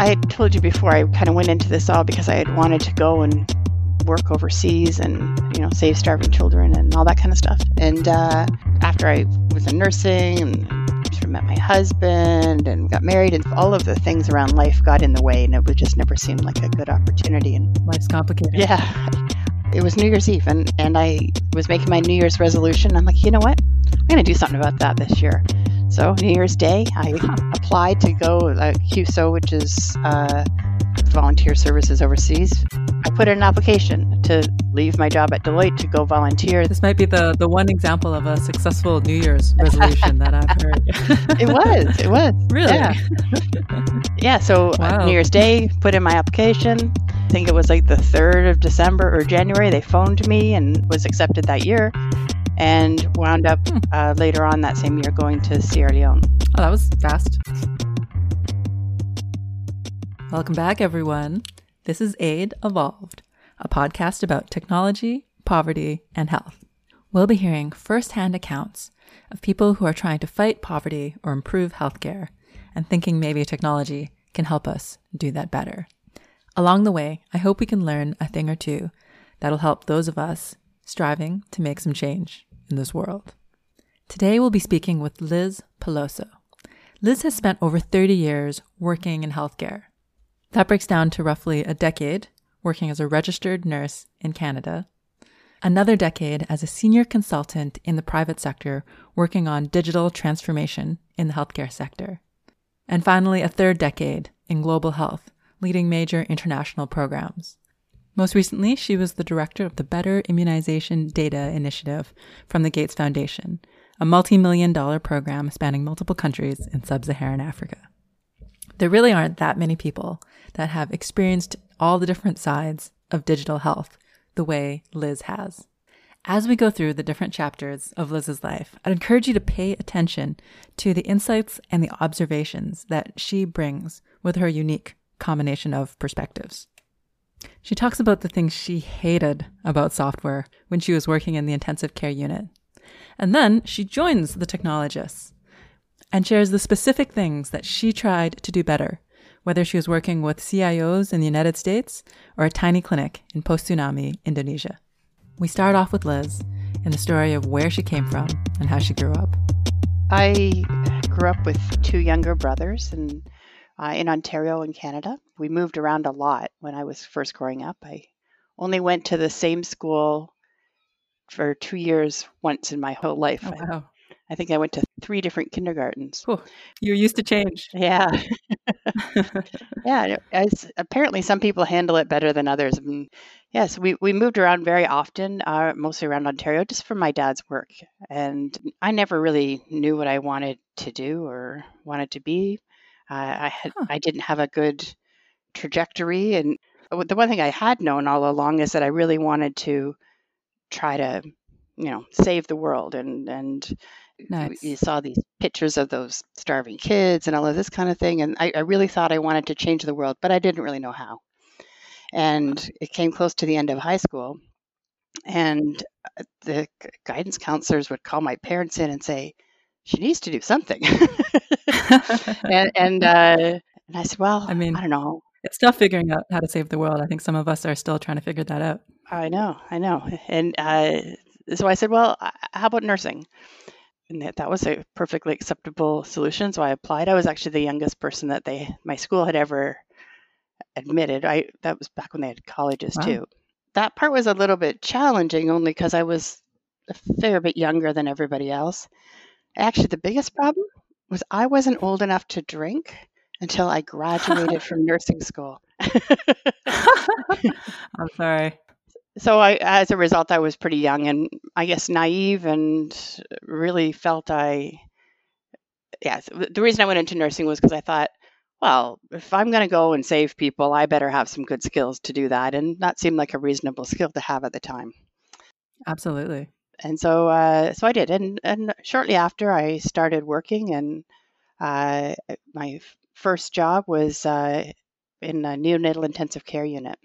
I told you before, I kind of went into this all because I had wanted to go and work overseas and you know save starving children and all that kind of stuff. And uh, after I was in nursing and sort of met my husband and got married, and all of the things around life got in the way, and it would just never seemed like a good opportunity. And life's complicated. Yeah. It was New Year's Eve, and, and I was making my New Year's resolution. I'm like, you know what? I'm going to do something about that this year. So New Year's Day, I applied to go uh, CUSO, which is uh, volunteer services overseas. I put in an application to leave my job at Deloitte to go volunteer. This might be the, the one example of a successful New Year's resolution that I've heard. it was. It was. Really? Yeah. yeah so wow. uh, New Year's Day, put in my application. I think it was like the 3rd of December or January. They phoned me and was accepted that year and wound up hmm. uh, later on that same year going to Sierra Leone. Oh, that was fast. Welcome back, everyone. This is Aid Evolved, a podcast about technology, poverty, and health. We'll be hearing firsthand accounts of people who are trying to fight poverty or improve healthcare and thinking maybe technology can help us do that better. Along the way, I hope we can learn a thing or two that'll help those of us striving to make some change in this world. Today we'll be speaking with Liz Peloso. Liz has spent over 30 years working in healthcare. That breaks down to roughly a decade working as a registered nurse in Canada, another decade as a senior consultant in the private sector working on digital transformation in the healthcare sector, and finally a third decade in global health, leading major international programs. Most recently, she was the director of the Better Immunization Data Initiative from the Gates Foundation, a multi million dollar program spanning multiple countries in sub Saharan Africa. There really aren't that many people that have experienced all the different sides of digital health the way Liz has. As we go through the different chapters of Liz's life, I'd encourage you to pay attention to the insights and the observations that she brings with her unique combination of perspectives. She talks about the things she hated about software when she was working in the intensive care unit. And then she joins the technologists and shares the specific things that she tried to do better, whether she was working with CIOs in the United States or a tiny clinic in post tsunami Indonesia. We start off with Liz and the story of where she came from and how she grew up. I grew up with two younger brothers and uh, in Ontario in Canada. We moved around a lot when I was first growing up. I only went to the same school for two years once in my whole life. Oh, wow. I, I think I went to three different kindergartens. You're used to change. Yeah. yeah. As, apparently, some people handle it better than others. And yes, we, we moved around very often, uh, mostly around Ontario, just for my dad's work. And I never really knew what I wanted to do or wanted to be. I had Huh. I didn't have a good trajectory, and the one thing I had known all along is that I really wanted to try to, you know, save the world. And and you saw these pictures of those starving kids and all of this kind of thing, and I, I really thought I wanted to change the world, but I didn't really know how. And it came close to the end of high school, and uh, the guidance counselors would call my parents in and say, "She needs to do something." and and, uh, and I said, well, I mean, I don't know. It's tough figuring out how to save the world. I think some of us are still trying to figure that out. I know, I know. And uh, so I said, well, how about nursing? And that, that was a perfectly acceptable solution. So I applied. I was actually the youngest person that they my school had ever admitted. I that was back when they had colleges wow. too. That part was a little bit challenging only because I was a fair bit younger than everybody else. Actually, the biggest problem was I wasn't old enough to drink until I graduated from nursing school. I'm sorry. So I, as a result, I was pretty young and I guess naive, and really felt I. Yeah, the reason I went into nursing was because I thought, well, if I'm going to go and save people, I better have some good skills to do that, and that seemed like a reasonable skill to have at the time. Absolutely and so uh, so I did, and and shortly after I started working, and uh, my first job was uh, in a neonatal intensive care unit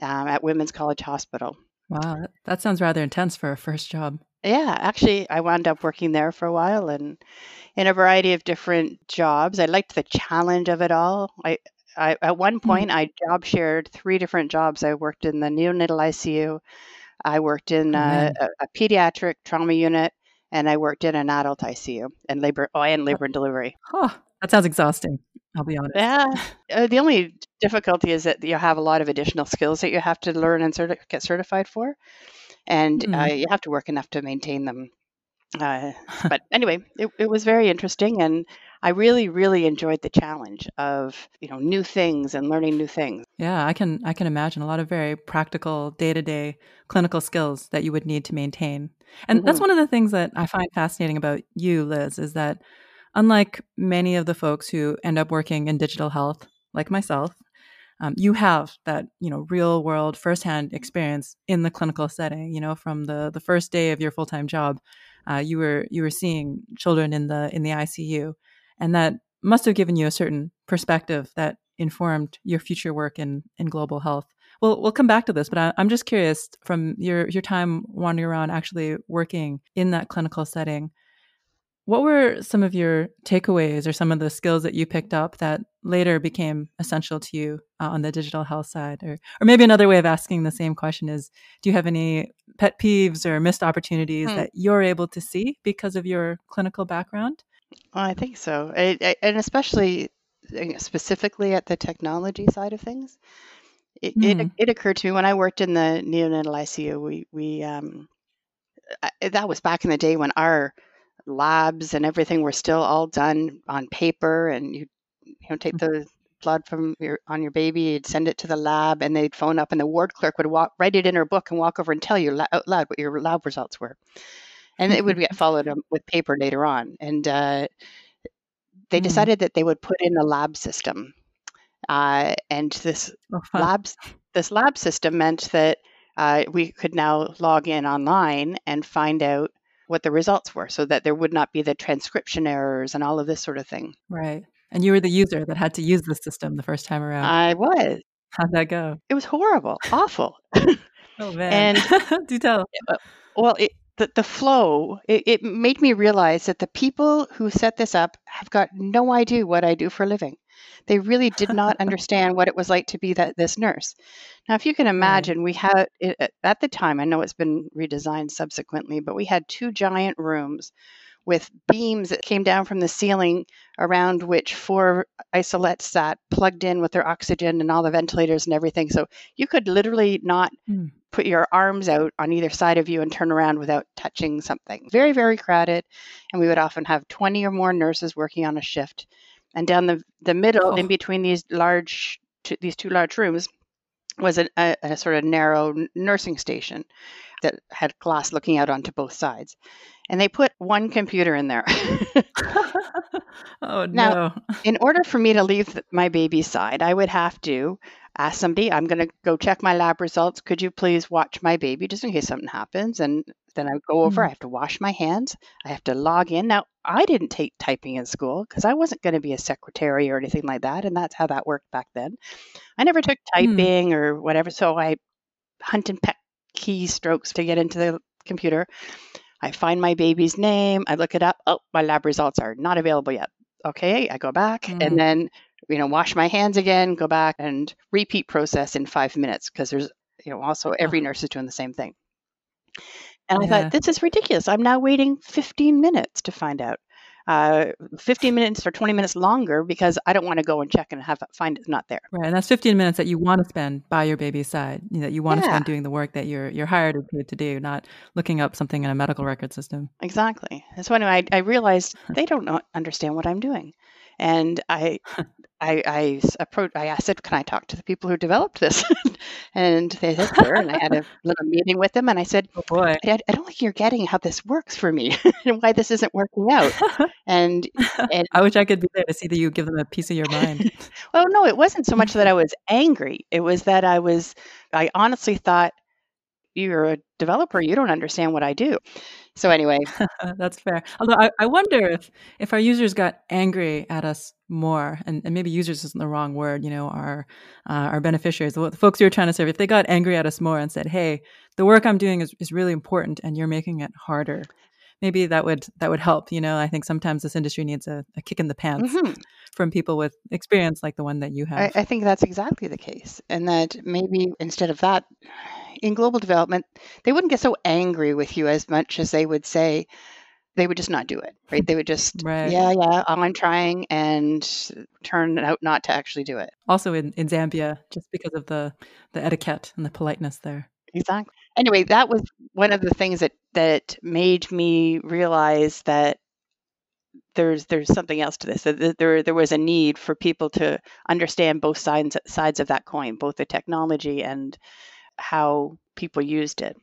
um, at Women's College Hospital. Wow, that sounds rather intense for a first job. Yeah, actually, I wound up working there for a while and in a variety of different jobs. I liked the challenge of it all. I I, at one point, mm-hmm. I job shared three different jobs. I worked in the neonatal ICU, I worked in oh, a, a, pediatric trauma unit, and I worked in an adult ICU and labor oh, and labor and delivery. Oh, that sounds exhausting. I'll be honest. Yeah. Uh, the only difficulty is that you have a lot of additional skills that you have to learn and certi- get certified for, and uh, mm-hmm. you have to work enough to maintain them. Uh, but anyway, it, it was very interesting, and I really, really enjoyed the challenge of you know new things and learning new things. Yeah, I can I can imagine a lot of very practical day to day clinical skills that you would need to maintain. And mm-hmm. that's one of the things that I find fascinating about you, Liz, is that unlike many of the folks who end up working in digital health, like myself, um, you have that you know real world firsthand experience in the clinical setting. You know, from the the first day of your full time job, uh, you were you were seeing children in the in the ICU and that must have given you a certain perspective that informed your future work in in global health. Well, we'll come back to this, but I, am just curious from your your time wandering around, actually working in that clinical setting. What were some of your takeaways or some of the skills that you picked up that later became essential to you uh, on the digital health side? Or, or maybe another way of asking the same question is Do you have any pet peeves or missed opportunities hmm. that you're able to see because of your clinical background? Well, I think so, I, I, and especially uh, specifically at the technology side of things. It, it, mm. it occurred to me when I worked in the neonatal ICU. We we um, I, that was back in the day when our labs and everything were still all done on paper, and you you know take mm. the blood from your on your baby, you'd send it to the lab, and they'd phone up, and the ward clerk would walk write it in her book and walk over and tell you out loud what your lab results were and it would get followed up with paper later on. And uh, they mm. decided that they would put in a lab system, uh, and this oh, labs this lab system meant that uh, we could now log in online and find out what the results were, so that there would not be the transcription errors and all of this sort of thing. Right. And you were the user that had to use the system the first time around. I was. How'd that go? It was horrible, awful. oh man! And do tell. Uh, well, it, the, the flow, it, it made me realize that the people who set this up have got no idea what I do for a living. They really did not understand what it was like to be that this nurse. Now, if you can imagine, we had at the time. I know it's been redesigned subsequently, but we had two giant rooms with beams that came down from the ceiling around which four isolettes sat plugged in with their oxygen and all the ventilators and everything. So you could literally not mm. put your arms out on either side of you and turn around without touching something. Very, very crowded. And we would often have 20 or more nurses working on a shift. And down the, the middle, oh. in between these large, these two large rooms, was a, a, a sort of narrow nursing station that had glass looking out onto both sides and they put one computer in there. oh now, no. in order for me to leave my baby's side, I would have to ask somebody, I'm going to go check my lab results. Could you please watch my baby just in case something happens? And then I go over, mm. I have to wash my hands, I have to log in. Now, I didn't take typing in school because I wasn't going to be a secretary or anything like that. And that's how that worked back then. I never took mm. typing mm. or whatever. So I hunt and peck keystrokes to get into the computer. I find my baby's name, I look it up. Oh, my lab results are not available yet. Okay, I go back mm. and then you know wash my hands again, go back and repeat process in five minutes because there's you know also every nurse is doing the same thing. And I thought this is ridiculous. I'm now waiting 15 minutes to find out uh, 15 minutes or 20 minutes longer because I don't want to go and check and have find it's not there. Right, and that's 15 minutes that you want to spend by your baby's side. You know, that you want yeah. to spend doing the work that you're you're hired to do, not looking up something in a medical record system. Exactly. That's when I, I realized they don't understand what I'm doing, and I I, I approached, I said, can I talk to the people who developed this? and they said, sure. And I had a little meeting with them and I said, oh boy, I, I don't think you're getting how this works for me and why this isn't working out. And, and I wish I could be there to see that you give them a piece of your mind. well, no, it wasn't so much that I was angry. It was that I was, I honestly thought, you're a developer, you don't understand what I do. So anyway, that's fair. Although I, I wonder if if our users got angry at us more, and, and maybe users isn't the wrong word, you know, our uh, our beneficiaries, the folks you're trying to serve, if they got angry at us more and said, "Hey, the work I'm doing is, is really important, and you're making it harder," maybe that would that would help. You know, I think sometimes this industry needs a, a kick in the pants Mhm. from people with experience like the one that you I, have. I think that's exactly the case. And that maybe instead of that, in global development, they wouldn't get so angry with you as much as they would say they would just not do it, right? They would just, Right. yeah, yeah, I'm trying and turn out not to actually do it. also in, in Zambia, just because of the the etiquette and the politeness there. Exactly. Anyway, that was one of the things that that made me realize that there's there's something else to this. That that there there was a need for people to understand both sides sides of that coin, both the technology and how people used it.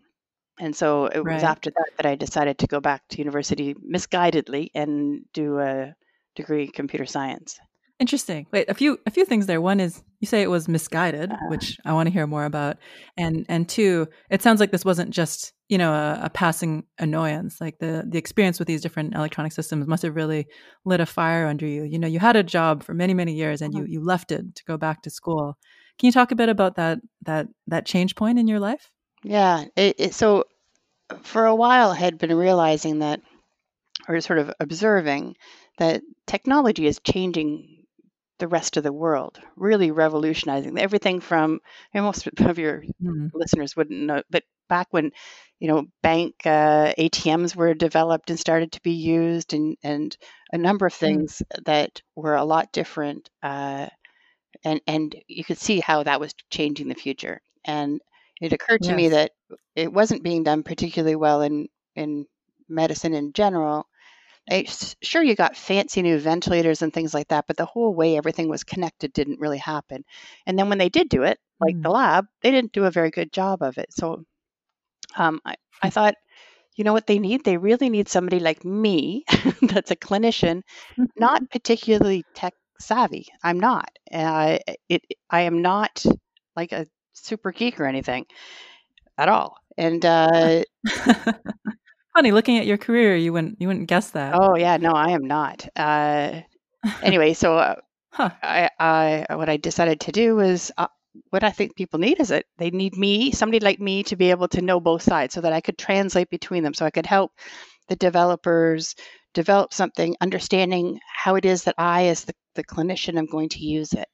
And so it was after that that I decided to go back to university misguidedly and do a degree in computer science. Interesting. Wait, a few a few things there. One is you say it was misguided, Uh-huh. which I want to hear more about, and and two, it sounds like this wasn't just you know a, a passing annoyance. Like the the experience with these different electronic systems must have really lit a fire under you. You know, you had a job for many many years, and you Mhm. you left it to go back to school. Can you talk a bit about that that that change point in your life? Yeah. It, it, so for a while, I had been realizing that, or sort of observing that technology is changing the rest of the world, really revolutionizing everything from, most of your Hmm. listeners wouldn't know, but back when, you know, bank uh, ATMs were developed and started to be used, and and a number of Mm. things that were a lot different, uh, and and you could see how that was changing the future. And it occurred to me that it wasn't being done particularly well in in medicine in general. I, sure, you got fancy new ventilators and things like that, but the whole way everything was connected didn't really happen. And then when they did do it, like the Mm. lab, they didn't do a very good job of it. So um, I, I thought, you know what they need? They really need somebody like me that's a clinician, not particularly tech savvy. I'm not. Uh, it, I am not like a super geek or anything at all. And uh, Funny, looking at your career, you wouldn't you wouldn't guess that. oh yeah, no, I am not. Uh, anyway, so uh, Huh. I, I what I decided to do was uh, what I think people need is it they need me, somebody like me, to be able to know both sides, so that I could translate between them, so I could help the developers develop something, understanding how it is that I, as the, the clinician, I'm going to use it.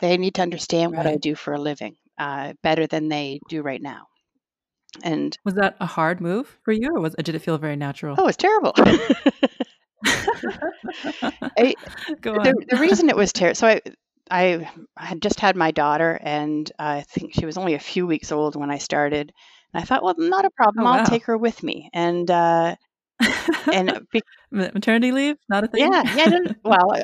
They need to understand what I do for a living uh, better than they do right now. And Was that a hard move for you, or was did it feel very natural? oh, it's terrible. I, Go the, on. the reason it was terrible so I, I had just had my daughter and i think she was only a few weeks old when i started and i thought well not a problem Oh, i'll wow. take her with me and uh and be, maternity leave, not a thing. yeah yeah I didn't, well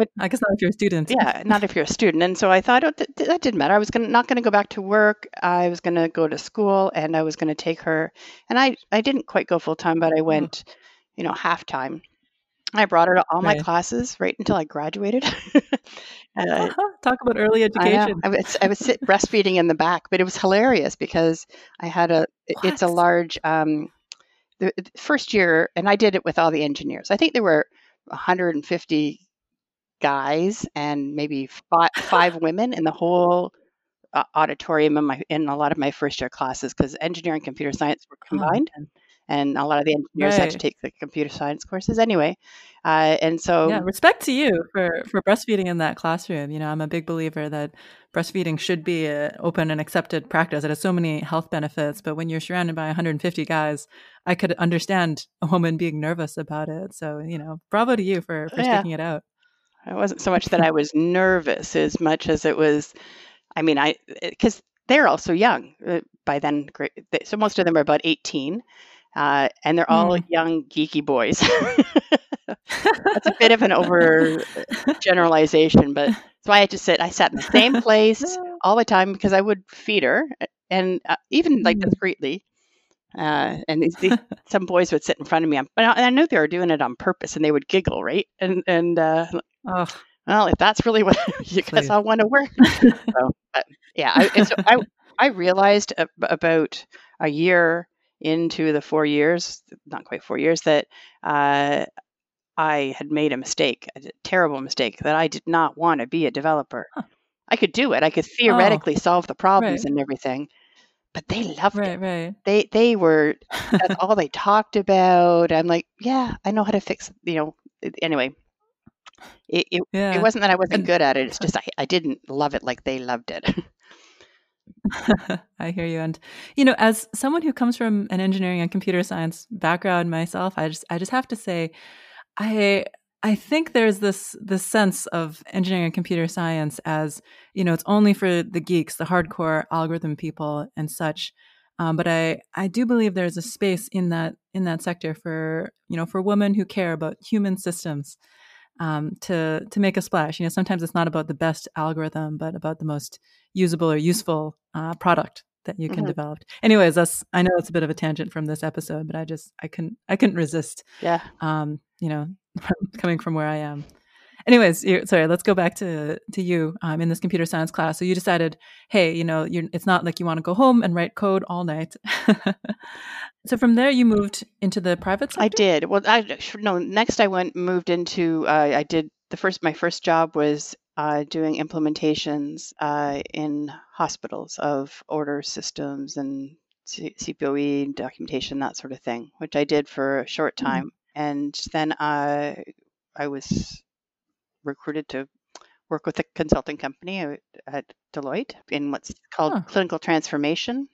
but I guess not if you're a student. yeah not if you're a student. And so i thought oh, th- th- that didn't matter. I was gonna not going to go back to work. I was going to go to school and i was going to take her. And i i didn't quite go full time but i went you know half time i brought her to all my classes right until i graduated. Uh, Talk about early I education. I was I would sit breastfeeding in the back, but it was hilarious because I had a, it- it's a large, um, the the first year, and I did it with all the engineers. I think there were 150 guys and maybe five, five women in the whole uh, auditorium in my in a lot of my first year classes because engineering and computer science were Oh, combined man. and a lot of the engineers had to take the computer science courses anyway uh, and so Yeah, respect to you for for breastfeeding in that classroom. You know, I'm a big believer that breastfeeding should be an open and accepted practice. It has so many health benefits, but when you're surrounded by 150 guys, I could understand a woman being nervous about it. So, you know, bravo to you for for Yeah. sticking it out. It wasn't so much that I was nervous as much as it was, I mean, I, because they're also young uh, by then. Great, so most of them are about 18, uh, and they're all Hmm. young, geeky boys. That's a bit of an over generalization, but so I had to sit, I sat in the same place all the time because I would feed her and uh, even like Mm. discreetly. Uh, and these, these, some boys would sit in front of me, and I, and I knew they were doing it on purpose, and they would giggle, right? And and uh, Oh, well, if that's really what you guys Please. all want to work. So, but yeah, I, so I I realized ab- about a year into the four years, not quite four years, that uh, I had made a mistake, a terrible mistake, that I did not want to be a developer. Huh. I could do it. I could theoretically solve the problems Right. and everything, but they loved right, it. Right, They they were that's all they talked about. I'm like, yeah, I know how to fix. You know, anyway. It, it, yeah. it wasn't that I wasn't good at it. It's just I, I didn't love it like they loved it. I hear you. And you know, as someone who comes from an engineering and computer science background myself, I just I just have to say, I I think there's this this sense of engineering and computer science as you know, it's only for the geeks, the hardcore algorithm people and such. Um, but I I do believe there's a space in that in that sector for you know for women who care about human systems um, to to make a splash. You know, sometimes it's not about the best algorithm, but about the most usable or useful uh, product that you can Mhm. develop. Anyways, that's I know it's a bit of a tangent from this episode, but I just I couldn't I couldn't resist. yeah. Um, you know, coming from where I am. Anyways, sorry. Let's go back to to you um, in this computer science class. So you decided, hey, you know, you're, it's not like you want to go home and write code all night. so from there, you moved into the private sector. I did. Well, I no. Next, I went moved into. Uh, I did the first. My first job was uh, doing implementations uh, in hospitals of order systems and C- CPOE documentation, that sort of thing, which I did for a short Mhm. time. And then I I was recruited to work with a consulting company at Deloitte in what's called Huh. clinical transformation.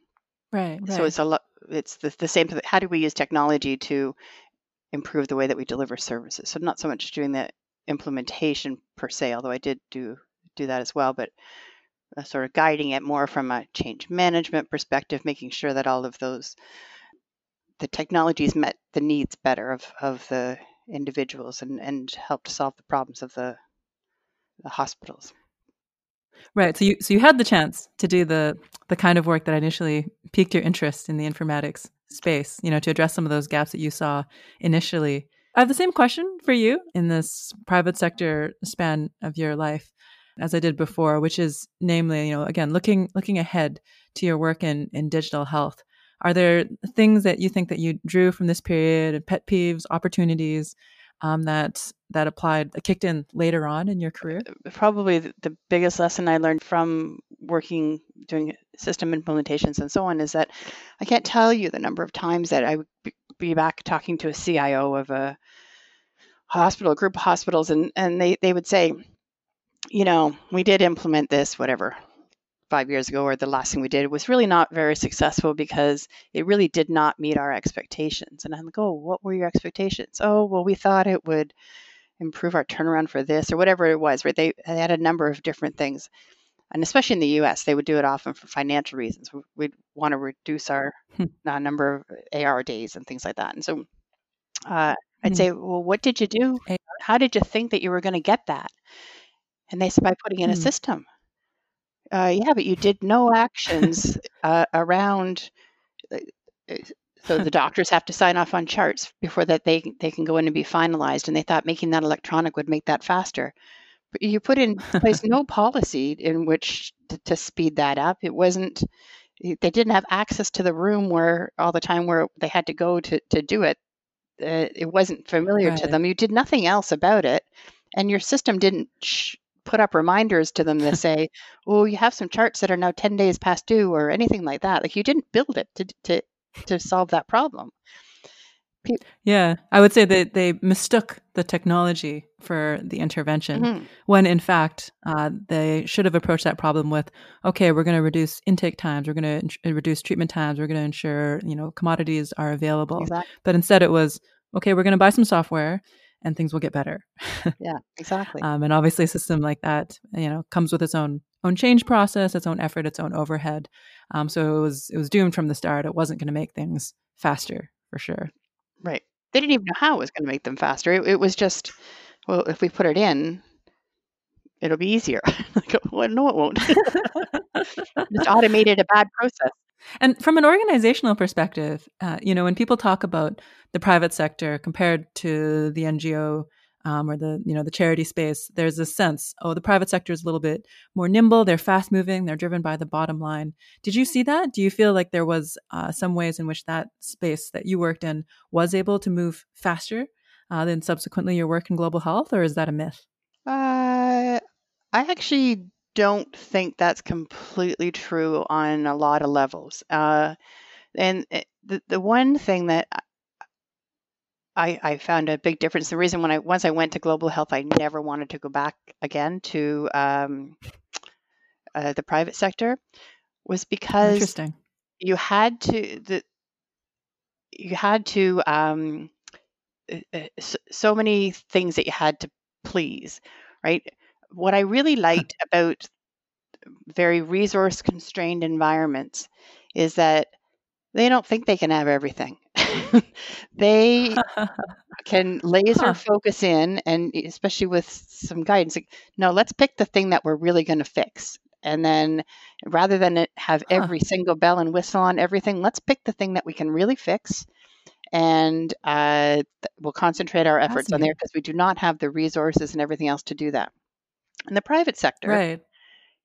Right, right. So it's a lot. It's the, the same. How do we use technology to improve the way that we deliver services? So not so much doing the implementation per se, although I did do do that as well, but uh, sort of guiding it more from a change management perspective, making sure that all of those the technologies met the needs better of of the individuals and and helped solve the problems of the the hospitals. Right. So you so you had the chance to do the the kind of work that initially piqued your interest in the informatics space, you know, to address some of those gaps that you saw initially. I have the same question for you in this private sector span of your life as I did before, which is namely, you know, again, looking looking ahead to your work in, in digital health. Are there things that you think that you drew from this period, pet peeves, opportunities um, that that applied, that kicked in later on in your career? probably the biggest lesson I learned from working doing system implementations and so on is that I can't tell you the number of times that I would be- be back talking to a CIO of a hospital, a group of hospitals, and and they they would say, you know, we did implement this, whatever, five years ago, or the last thing we did was really not very successful because it really did not meet our expectations. And I'm like, oh, what were your expectations? Oh, well, we thought it would improve our turnaround for this or whatever it was, right? They, they had a number of different things. And especially in the US, they would do it often for financial reasons. We- We'd want to reduce our Hmm. uh, number of AR days and things like that. And so uh, I'd Hmm. say, well, what did you do? How did you think that you were going to get that? And they said, by putting in a Hmm. system. Uh, yeah, but you did no actions uh, around. uh, uh, So the doctors have to sign off on charts before that they they can go in and be finalized. And they thought making that electronic would make that faster. But you put in place no policy in which to, to speed that up. It wasn't. They didn't have access to the room where all the time where they had to go to to do it. Uh, it wasn't familiar to them. You did nothing else about it, and your system didn't sh- put up reminders to them that say, "Oh, you have some charts that are now ten days past due," or anything like that. Like you didn't build it to to to solve that problem. Yeah, I would say that they mistook the technology for the intervention Mhm. when in fact uh, they should have approached that problem with okay we're going to reduce intake times we're going to reduce treatment times we're going to ensure you know commodities are available Exactly. but instead it was okay we're going to buy some software and things will get better Yeah. Exactly. um, and obviously a system like that you know comes with its own own change process its own effort its own overhead um, so it was it was doomed from the start it wasn't going to make things faster for sure Right. They didn't even know how it was going to make them faster. It, it was just, well, if we put it in, it'll be easier. like, well, no, it won't. just automated a bad process. And from an organizational perspective, uh, you know, when people talk about the private sector compared to the NGO um, or the you know the charity space, there's a sense, oh, the private sector is a little bit more nimble. They're fast moving. They're driven by the bottom line. Did you see that? Do you feel like there was uh, some ways in which that space that you worked in was able to move faster uh, than subsequently your work in global health, or is that a myth? Uh, I actually don't think that's completely true on a lot of levels. Uh, and eh, the the one thing that I, I found a big difference. The reason when I once I went to global health, I never wanted to go back again to um, uh, the private sector was because Interesting. you had to the you had to um, uh, so, so many things that you had to please, right? What I really liked about very resource constrained environments is that they don't think they can have everything. they can laser Huh. focus in and especially with some guidance like, no let's pick the thing that we're really going to fix and then rather than it have Huh. every single bell and whistle on everything let's pick the thing that we can really fix and uh, we'll concentrate our efforts on there because we do not have the resources and everything else to do that in the private sector Right.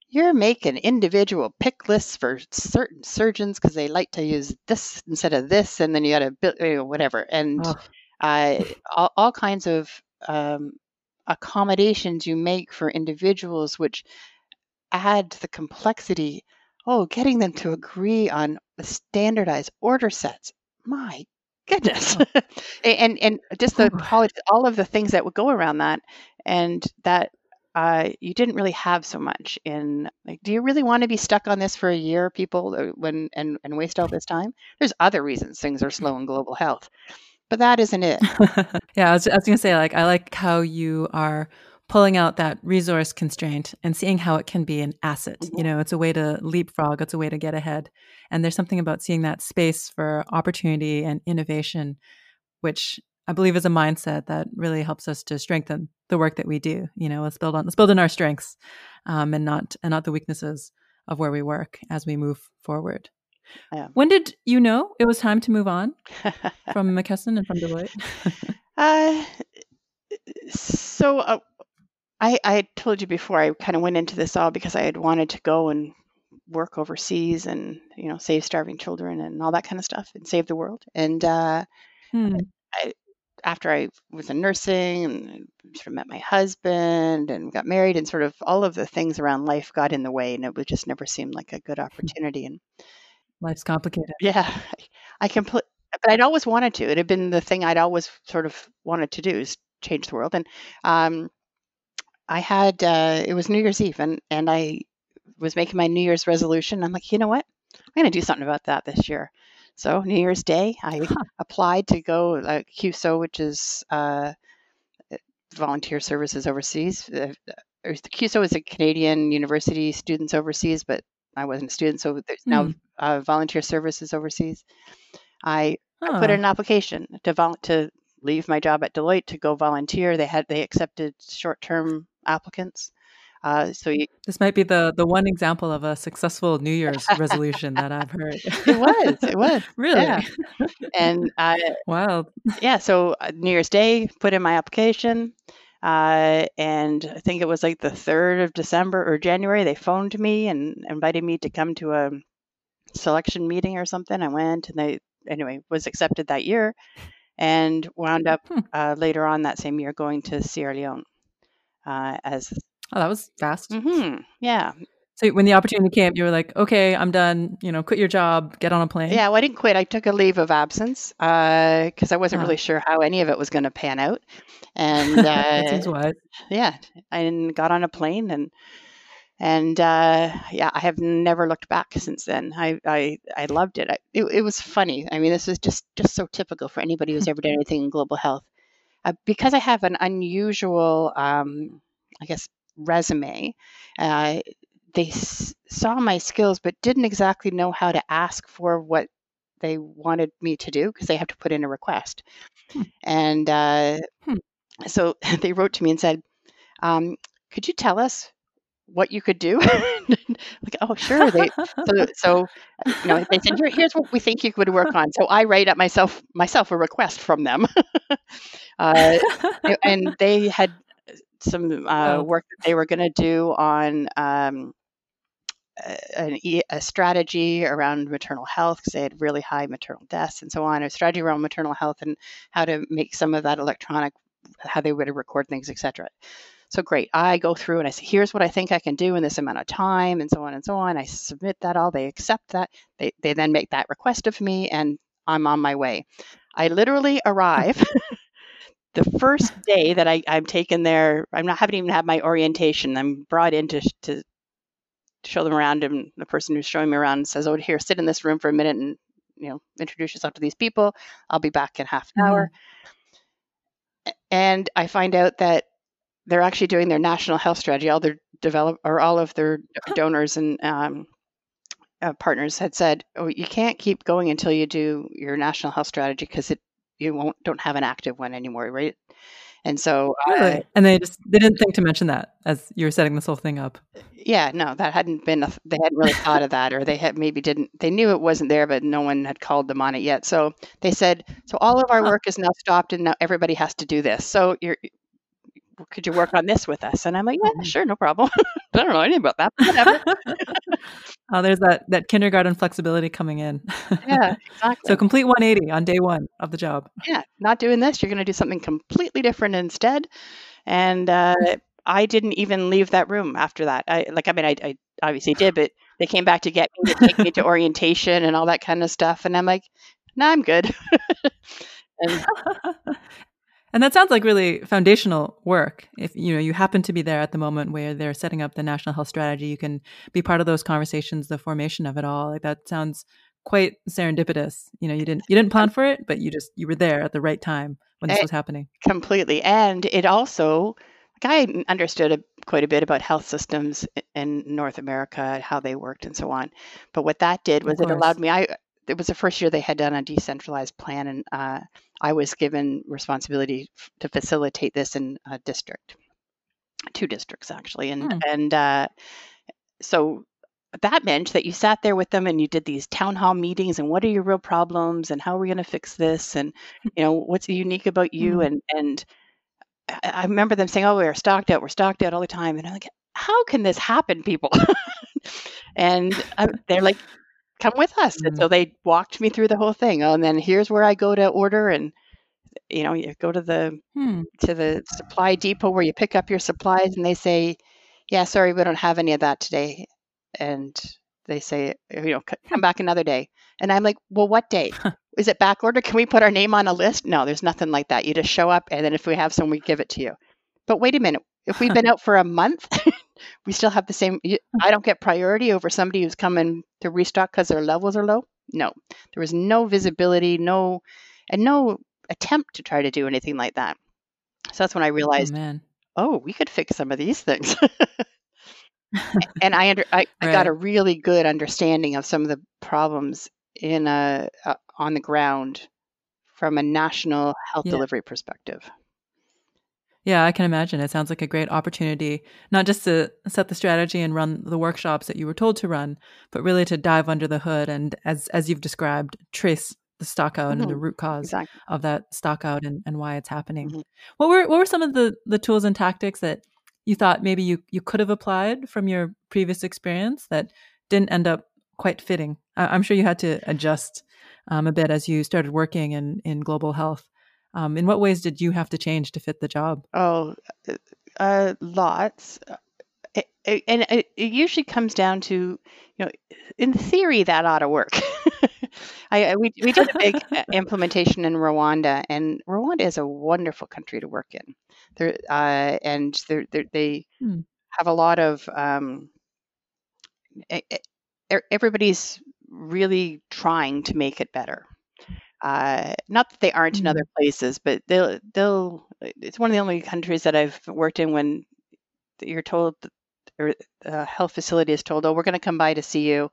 you're making individual pick lists for certain surgeons because they like to use this instead of this, and then you got to build, you know, whatever, and Oh, uh, all, all kinds of um, accommodations you make for individuals, which add to the complexity. Oh, getting them to agree on standardized order sets. My goodness, and and just the all of the things that would go around that, and that uh, you didn't really have so much in like do you really want to be stuck on this for a year people uh, when and, and waste all this time there's other reasons things are slow in global health but that isn't it yeah, I was, I was going to say, like, I like how you are pulling out that resource constraint and seeing how it can be an asset. Mhm. You know, it's a way to leapfrog, it's a way to get ahead. And there's something about seeing that space for opportunity and innovation, which I believe is a mindset that really helps us to strengthen the work that we do. You know, let's build on let's build on our strengths um, and not and not the weaknesses of where we work as we move forward. Yeah. When did you know it was time to move on from McKesson and from Deloitte? uh, so uh, I, I told you before I kind of went into this all because I had wanted to go and work overseas and you know save starving children and all that kind of stuff and save the world and uh, Hmm. After I was in nursing and sort of met my husband and got married and sort of all of the things around life got in the way and it would just never seemed like a good opportunity and Life's complicated. yeah I, I compl- but I'd always wanted to. It had been the thing I'd always sort of wanted to do is change the world and um, I had uh, it was New Year's Eve and and I was making my New Year's resolution. I'm like you know what? I'm going to do something about that this year so New Year's Day I Huh. applied to go uh, CUSO which is uh, volunteer services overseas. Uh, CUSO is a Canadian university students overseas, but I wasn't a student, so there's now Hmm. uh, volunteer services overseas. I, I put in an application to vol- to leave my job at Deloitte to go volunteer. They had they accepted short term applicants. Uh, so you, This might be the the one example of a successful New Year's resolution that I've heard. it was it was really yeah, and uh, wow. yeah. So uh, New Year's Day, put in my application. Uh, and I think it was like the 3rd of December or January, they phoned me and invited me to come to a selection meeting or something. I went and they, anyway, was accepted that year and wound up Hmm. uh, later on that same year going to Sierra Leone uh, as, Oh, that was fast. hmm yeah. So when the opportunity came, you were like, "Okay, I'm done. You know, quit your job, get on a plane." Yeah, well, I didn't quit. I took a leave of absence because I wasn't Huh. really sure how any of it was going to pan out. And uh, yeah, I got on a plane and and uh, yeah, I have never looked back since then. I I, I loved it. I, it. It was funny. I mean, this is just just so typical for anybody who's ever done anything in global health. Uh, because I have an unusual, um, I guess, resume. Uh, they s- saw my skills, but didn't exactly know how to ask for what they wanted me to do because they have to put in a request. Hmm. And uh, Hmm. so they wrote to me and said, um, "Could you tell us what you could do?" like, oh, sure. They, so, so you know, they said, Here, "Here's what we think you could work on." So I write up myself myself a request from them, uh, and they had some uh, Oh. work that they were going to do on. Um, a- an a strategy around maternal health because they had really high maternal deaths and so on. A strategy around maternal health and how to make some of that electronic, how they would record things, etc. So great. I go through and I say, here's what I think I can do in this amount of time, and so on and so on. I submit that all. They accept that. They they then make that request of me, and I'm on my way. I literally arrive. the first day that I, I'm taken there, I'm not haven't even had my orientation. I'm brought in to, to show them around, and the person who's showing me around says, "Oh, here, sit in this room for a minute and you know introduce yourself to these people. I'll be back in half an hour." And I find out that they're actually doing their national health strategy. All their develop or all of their donors and um, uh, partners had said, "Oh, you can't keep going until you do your national health strategy because it you won't don't have an active one anymore, right?" And so, really? uh, and they just they didn't think to mention that as you were setting this whole thing up. Yeah, no, that hadn't been. A, they hadn't really thought of that, or they had maybe didn't. They knew it wasn't there, but no one had called them on it yet. So they said, "So all of our work is now stopped, and now everybody has to do this." So you're could you work on this with us? And I'm like, yeah, mm-hmm. sure, no problem. I don't know anything about that, whatever. oh, there's that that kindergarten flexibility coming in. yeah, exactly. So complete 180 on day one of the job. Yeah, not doing this. You're going to do something completely different instead. And uh, I didn't even leave that room after that. I like, I mean, I, I obviously did, but they came back to get me to take me to orientation and all that kind of stuff. And I'm like, no, nah, I'm good. and and that sounds like really foundational work. If you know you happen to be there at the moment where they're setting up the national health strategy, you can be part of those conversations, the formation of it all. Like that sounds quite serendipitous. You know, you didn't you didn't plan for it, but you just you were there at the right time when this eh, was happening. Completely. And it also like I understood a, quite a bit about health systems in North America, how they worked and so on. But what that did was it allowed me I it was the first year they had done a decentralized plan and uh, I was given responsibility to facilitate this in a district, two districts actually, and hmm. and uh, so that meant that you sat there with them and you did these town hall meetings and what are your real problems and how are we going to fix this and you know what's unique about you hmm. and and I remember them saying, "Oh, we're stocked out. We're stocked out all the time," and I'm like, "How can this happen, people?" and uh, they're like, come with us. Mm-hmm. And so they walked me through the whole thing. Oh, and then here's where I go to order and you know, you go to the hmm. to the supply depot where you pick up your supplies and they say, "Yeah, sorry, we don't have any of that today." And they say, you know, come back another day. And I'm like, "Well, what day? Is it back order? Can we put our name on a list?" No, there's nothing like that. You just show up and then if we have some, we give it to you. But wait a minute. If we've been out for a month, we still have the same. I don't get priority over somebody who's coming to restock because their levels are low. No, there was no visibility, no, and no attempt to try to do anything like that. So that's when I oh, realized, oh, oh we could fix some of these things. and I, under, I, right. I, got a really good understanding of some of the problems in a, uh, on the ground from a national health yeah. delivery perspective. Yeah, I can imagine. It sounds like a great opportunity, not just to set the strategy and run the workshops that you were told to run, but really to dive under the hood and, as as you've described, trace the stockout mm-hmm. and the mm-hmm. root cause exactly. of that stockout and, and why it's happening. Mm-hmm. What were what were some of the the tools and tactics that you thought maybe you you could have applied from your previous experience that didn't end up quite fitting? I, am sure you had to adjust um, a bit as you started working in in global health. Um, in what ways did you have to change to fit the job? Oh, uh, uh lots. Uh, it, and it, it usually comes down to, you know, in theory that ought to work. I, we we did a big uh, implementation in Rwanda, and Rwanda is a wonderful country to work in. There uh, and they're, they're, they hmm. have a lot of um, everybody's really trying to make it better. Uh, not that they aren't in other mm-hmm. places, but they'll they'll. It's one of the only countries that I've worked in when you're told, or the health facility is told, "Oh, we're going to come by to see you,"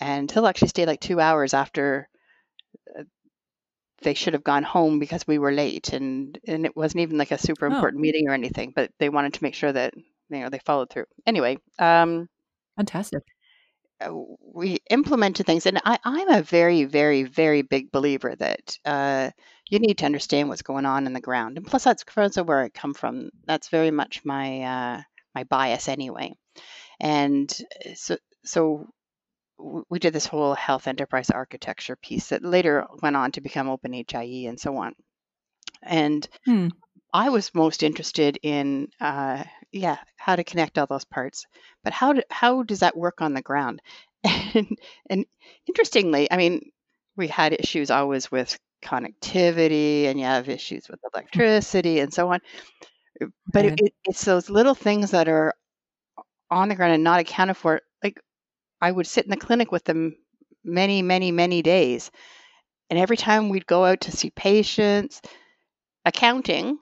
and he'll actually stay like two hours after uh, they should have gone home because we were late, and and it wasn't even like a super oh. important oh. meeting or anything, but they wanted to make sure that you know they followed through. Anyway, um, fantastic. We implemented things, and I, I'm a very, very, very big believer that uh, you need to understand what's going on in the ground, and plus that's also where I come from. That's very much my uh, my bias anyway, and uh, so so we did this whole health enterprise architecture piece that later went on to become Open HIE and so on. And hmm. I was most interested in, uh, yeah, how to connect all those parts. But how do, how does that work on the ground? And, and interestingly, I mean, we had issues always with connectivity, and you have issues with electricity and so on. But Right. it, it, it's those little things that are on the ground and not accounted for. Like I would sit in the clinic with them many, many, many days, and every time we'd go out to see patients, accounting,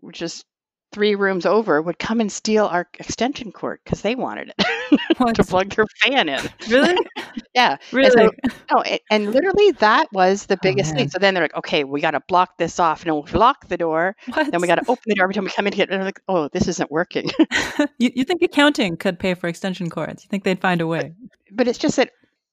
which is three rooms over, would come and steal our extension cord because they wanted it to plug their fan in. Really? Yeah. And Really? so, no, and, and literally that was the Oh, biggest thing. So then they're like, okay, we got to block this off. And we lock the door. What? Then we got to open the door every time we come in here. And they're like, oh, this isn't working. you, you think accounting could pay for extension cords? You think they'd find a way? but it's just that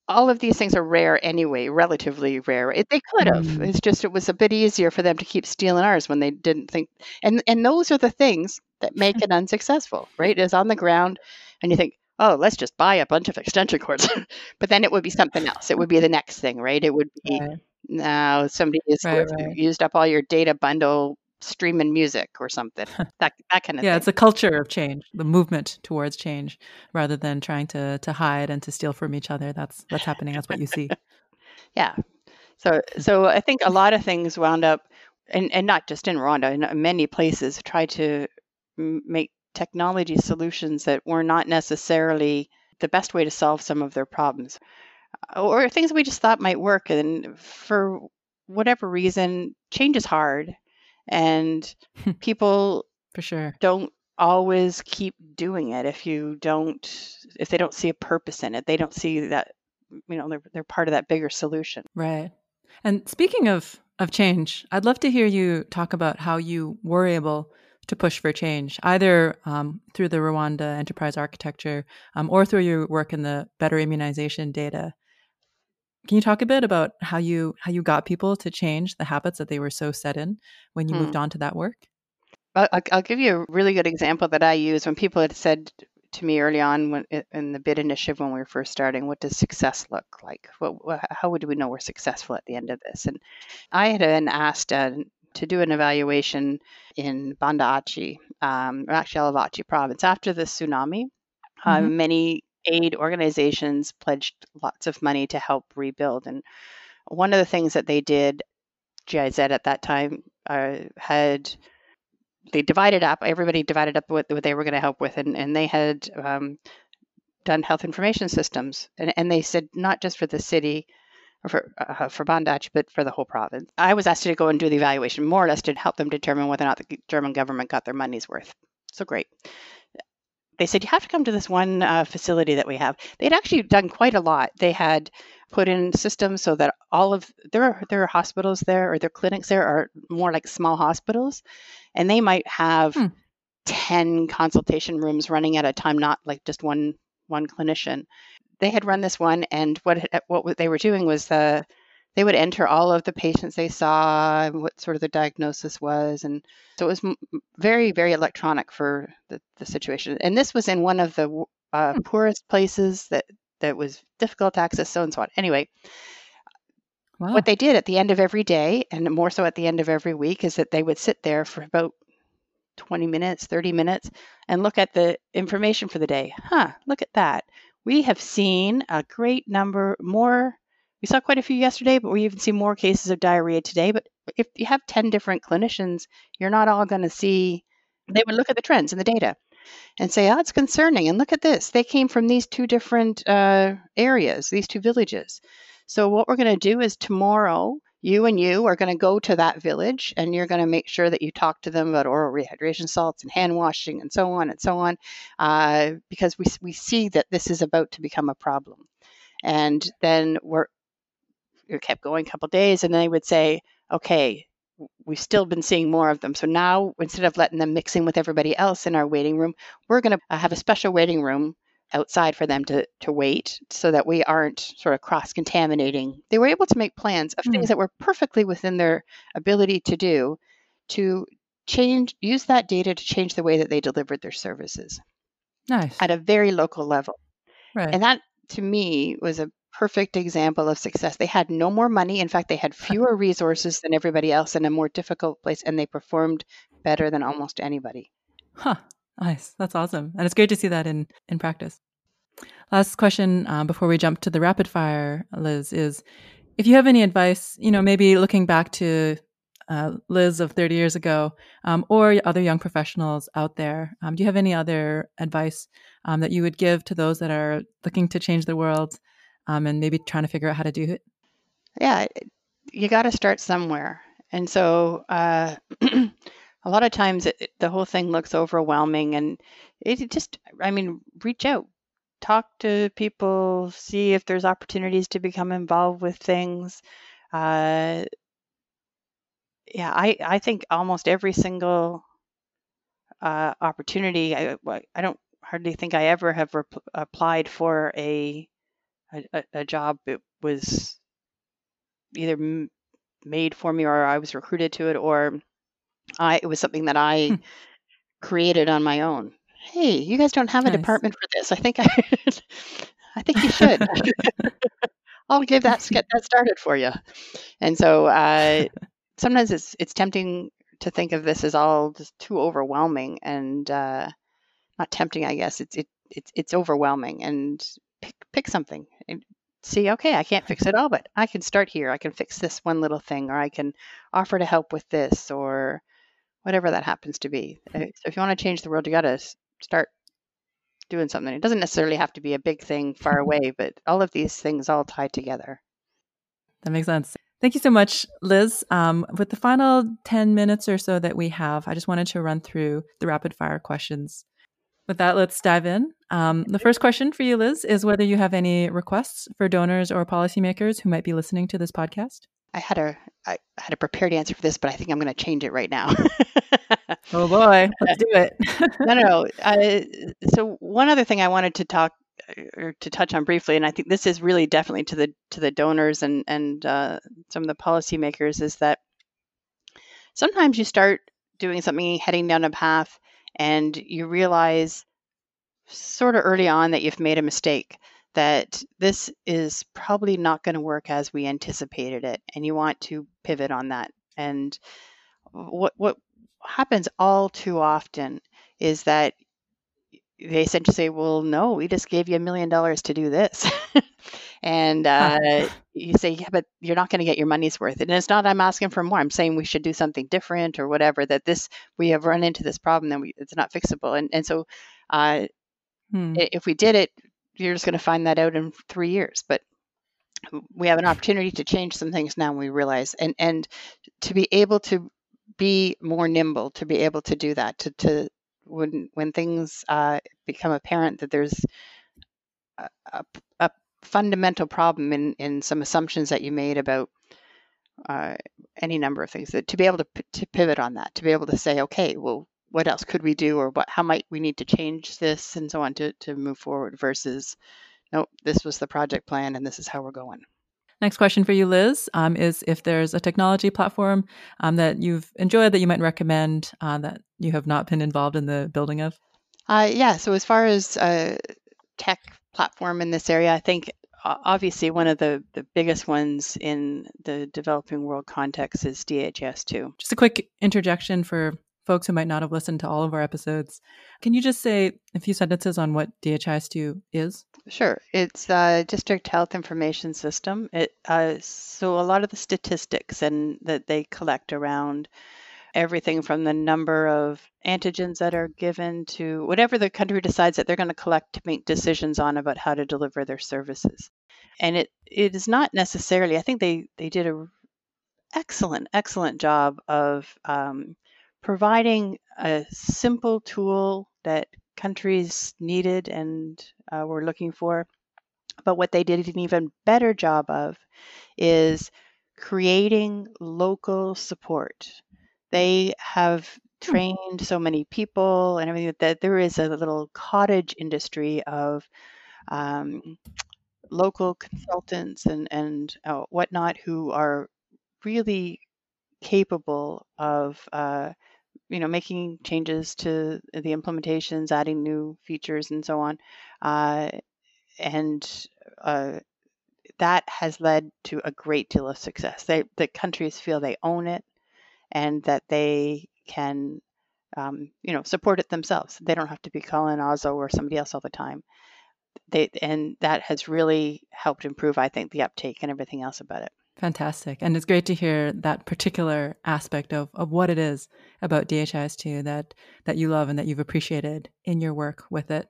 all of these things are rare anyway, relatively rare. It, they could have. Mm. It's just it was a bit easier for them to keep stealing ours when they didn't think. And and those are the things that make it unsuccessful, right? Is on the ground, and you think, oh, let's just buy a bunch of extension cords. but then it would be something else. It would be the next thing, right? It would be Right. now somebody has Right, right. used up all your data bundle streaming music or something. that that kind of Yeah, thing. it's a culture of change, the movement towards change, rather than trying to to hide and to steal from each other. That's that's happening. That's what you see. Yeah. So hmm. so I think a lot of things wound up, and and not just in Rwanda, in many places, try to make technology solutions that were not necessarily the best way to solve some of their problems, uh, or things we just thought might work, and for whatever reason, change is hard, and people For sure. don't always keep doing it if you don't if they don't see a purpose in it they don't see that you know they're, they're part of that bigger solution Right. And speaking of of change, I'd love to hear you talk about how you were able to push for change, either um, through the Rwanda enterprise architecture um, or through your work in the better immunization data. Can you talk a bit about how you how you got people to change the habits that they were so set in when you Hmm. moved on to that work? I'll, I'll- give you a really good example that I use when people had said to me early on when, in the bid initiative when we were first starting, what does success look like? What, how would we know we're successful at the end of this? And I had been asked uh, to do an evaluation in Banda Aceh, um, or actually Alavachi province, after the tsunami. Uh, Mhm. many aid organizations pledged lots of money to help rebuild. And one of the things that they did, GIZ at that time, uh, had they divided up everybody divided up what, what they were going to help with and, and they had um, done health information systems and, and they said not just for the city for uh, for Banda Aceh, but for the whole province. I was asked to go and do the evaluation, more or less to help them determine whether or not the German government got their money's worth. So great. They said you have to come to this one uh, facility that we have. They'd actually done quite a lot. They had put in systems so that all of their their hospitals there or their clinics there are more like small hospitals, and they might have Hmm. 10 consultation rooms running at a time not like just one one clinician they had run this one and what what they were doing was uh, they would enter all of the patients they saw and what sort of the diagnosis was. And so it was very very electronic for the, the situation. And this was in one of the uh, Hmm. poorest places that that was difficult to access so and so on. Anyway Wow. what they did at the end of every day and more so at the end of every week is that they would sit there for about 20 minutes 30 minutes and look at the information for the day. Huh look at that. We have seen a great number more we saw quite a few yesterday but we even see more cases of diarrhea today. But if you have 10 different clinicians you're not all going to see they would look at the trends in the data and say oh it's concerning. And look at this. They came from these two different uh, areas these two villages. So what we're going to do is tomorrow, you and you are going to go to that village and you're going to make sure that you talk to them about oral rehydration salts and hand washing and so on and so on, uh, because we we see that this is about to become a problem. And then we're we kept going a couple days, and then they would say, okay. We've still been seeing more of them. So now, instead of letting them mix in with everybody else in our waiting room, we're going to have a special waiting room outside for them to to wait so that we aren't sort of cross contaminating. They were able to make plans of Hmm. things that were perfectly within their ability to do to change use that data to change the way that they delivered their services nice. at a very local level. Right. And that to me was a perfect example of success. They had no more money. In fact, they had fewer resources than everybody else in a more difficult place, and they performed better than almost anybody. Huh. Nice. That's awesome. And it's great to see that in, in practice. Last question uh, before we jump to the rapid fire, Liz, is if you have any advice, you know, maybe looking back to uh, Liz of 30 years ago, um, or other young professionals out there, um, do you have any other advice um, that you would give to those that are looking to change the world um, and maybe trying to figure out how to do it? Yeah, you got to start somewhere. And so uh, a lot of times it, the whole thing looks overwhelming and it just, I mean, reach out, talk to people, see if there's opportunities to become involved with things. Uh, yeah, I, I think almost every single uh, opportunity, I, I don't hardly think I ever have rep- applied for a, a, a job. It was either made for me or I was recruited to it or I, it was something that I hmm. created on my own hey, you guys don't have a nice. department for this. I think I, I think you should. I'll give that get that started for you. And so uh, sometimes it's it's tempting to think of this as all just too overwhelming and uh, not tempting, I guess. It's it, it's it's overwhelming and pick pick something and see. Okay, I can't fix it all, but I can start here. I can fix this one little thing, or I can offer to help with this, or whatever that happens to be. Uh, so if you want to change the world, you got to start doing something. It doesn't necessarily have to be a big thing far away, but all of these things all tie together. That makes sense. Thank you so much, Liz. Um, with the final 10 minutes or so that we have, I just wanted to run through the rapid fire questions. With that, let's dive in. Um, the first question for you, Liz, is whether you have any requests for donors or policymakers who might be listening to this podcast. I had a I had a prepared answer for this, but I think I'm going to change it right now. oh boy, let's do it. no, no, no. Uh, so one other thing I wanted to talk or to touch on briefly, and I think this is really definitely to the to the donors and and uh, some of the policymakers, is that sometimes you start doing something, heading down a path, and you realize sort of early on that you've made a mistake that this is probably not going to work as we anticipated it and you want to pivot on that. And what what happens all too often is that they essentially say well no we just gave you a million dollars to do this and uh, you say yeah but you're not going to get your money's worth and it's not i'm asking for more i'm saying we should do something different or whatever that this we have run into this problem and we, it's not fixable and, and so uh, hmm. if we did it you're just going to find that out in three years. But we have an opportunity to change some things now. we realize, and and to be able to be more nimble, to be able to do that, to to when when things uh, become apparent that there's a, a, a, fundamental problem in in some assumptions that you made about uh, any number of things, that to be able to to pivot on that, to be able to say, okay, well, what else could we do or what how might we need to change this and so on to, to move forward versus nope this was the project plan and this is how we're going. Next question for you liz um, is if there's a technology platform um, that you've enjoyed that you might recommend uh, that you have not been involved in the building of uh, yeah so as far as a tech platform in this area i think obviously one of the, the biggest ones in the developing world context is DHIS2. Just a quick interjection for folks who might not have listened to all of our episodes, can you just say a few sentences on what DHIS2 is? Sure. It's a district health information system. It uh, so a lot of the statistics and that they collect around everything from the number of antigens that are given to whatever the country decides that they're going to collect to make decisions on about how to deliver their services. And it it is not necessarily. I think they they did a excellent excellent job of um, providing a simple tool that countries needed and uh, were looking for. But what they did an even better job of is creating local support. They have hmm. trained so many people and everything that there is a little cottage industry of um, local consultants and and uh, whatnot who are really capable of uh, you know, making changes to the implementations, adding new features, and so on. Uh, and uh, that has led to a great deal of success. They, the countries feel they own it and that they can, um, you know, support it themselves. They don't have to be calling Oslo or somebody else all the time. They, and that has really helped improve, I think, the uptake and everything else about it. Fantastic. And it's great to hear that particular aspect of, of what it is about DHIS2 that, that you love and that you've appreciated in your work with it.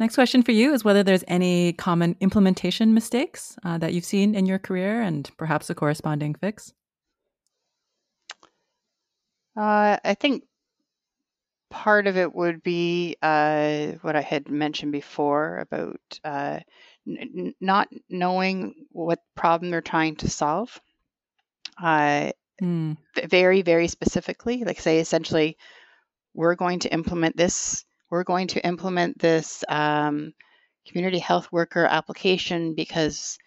Next question for you is whether there's any common implementation mistakes uh, that you've seen in your career and perhaps a corresponding fix. Uh, I think part of it would be uh, what I had mentioned before about uh, n- not knowing what problem they're trying to solve. Uh, mm. Very, very specifically, like say, essentially, we're going to implement this. We're going to implement this um, community health worker application because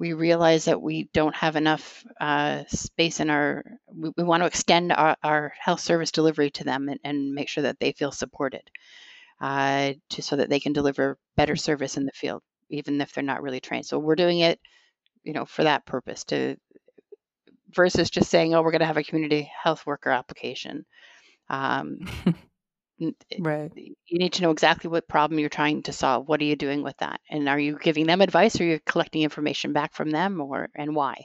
we realize that we don't have enough uh, space in our we, we, want to extend our, our, health service delivery to them and, and, make sure that they feel supported uh, to so that they can deliver better service in the field even if they're not really trained. So we're doing it you know for that purpose to versus just saying oh we're going to have a community health worker application. Um, right. you need to know exactly what problem you're trying to solve. What are you doing with that? And are you giving them advice or you're collecting information back from them or and why?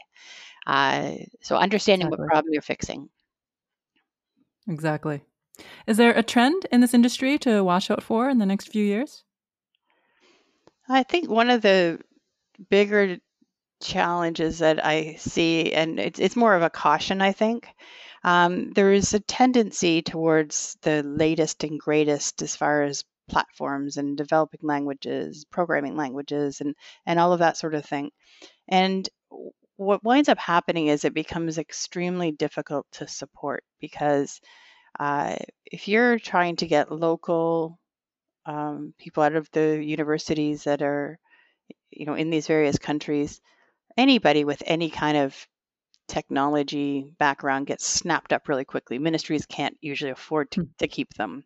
Uh, so understanding exactly. what problem you're fixing. Exactly. Is there a trend in this industry to watch out for in the next few years? I think one of the bigger challenges that i see and it's, it's more of a caution i think um, there is a tendency towards the latest and greatest as far as platforms and developing languages, programming languages, and and all of that sort of thing. And what winds up happening is it becomes extremely difficult to support because uh, if you're trying to get local um, people out of the universities that are, you know, in these various countries, anybody with any kind of technology background gets snapped up really quickly. Ministries can't usually afford to, hmm. to keep them.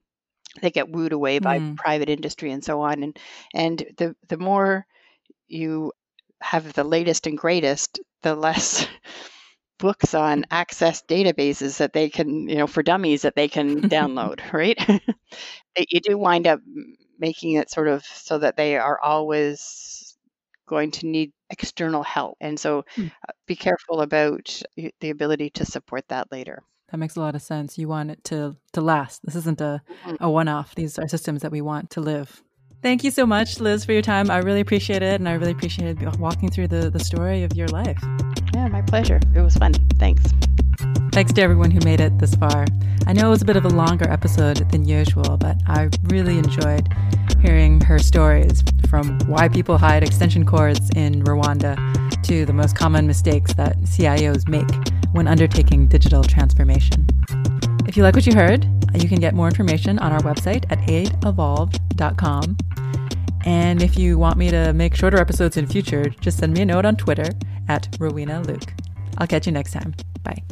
They get wooed away by mm. private industry and so on. And and the the more you have the latest and greatest, the less books on access databases that they can, you know, for dummies that they can download, right? you do wind up making it sort of so that they are always going to need external help. And so uh, be careful about the ability to support that later. That makes a lot of sense. You want it to to last. This isn't a, mm-hmm. a one off. These are systems that we want to live. Thank you so much, Liz, for your time. I really appreciate it. And I really appreciated walking through the, the story of your life. Yeah, my pleasure. It was fun. Thanks. Thanks to everyone who made it this far. I know it was a bit of a longer episode than usual, but I really enjoyed hearing her stories from why people hide extension cords in Rwanda to the most common mistakes that CIOs make when undertaking digital transformation. If you like what you heard, you can get more information on our website at aidevolved.com. And if you want me to make shorter episodes in future, just send me a note on Twitter at Rowena Luk. I'll catch you next time. Bye.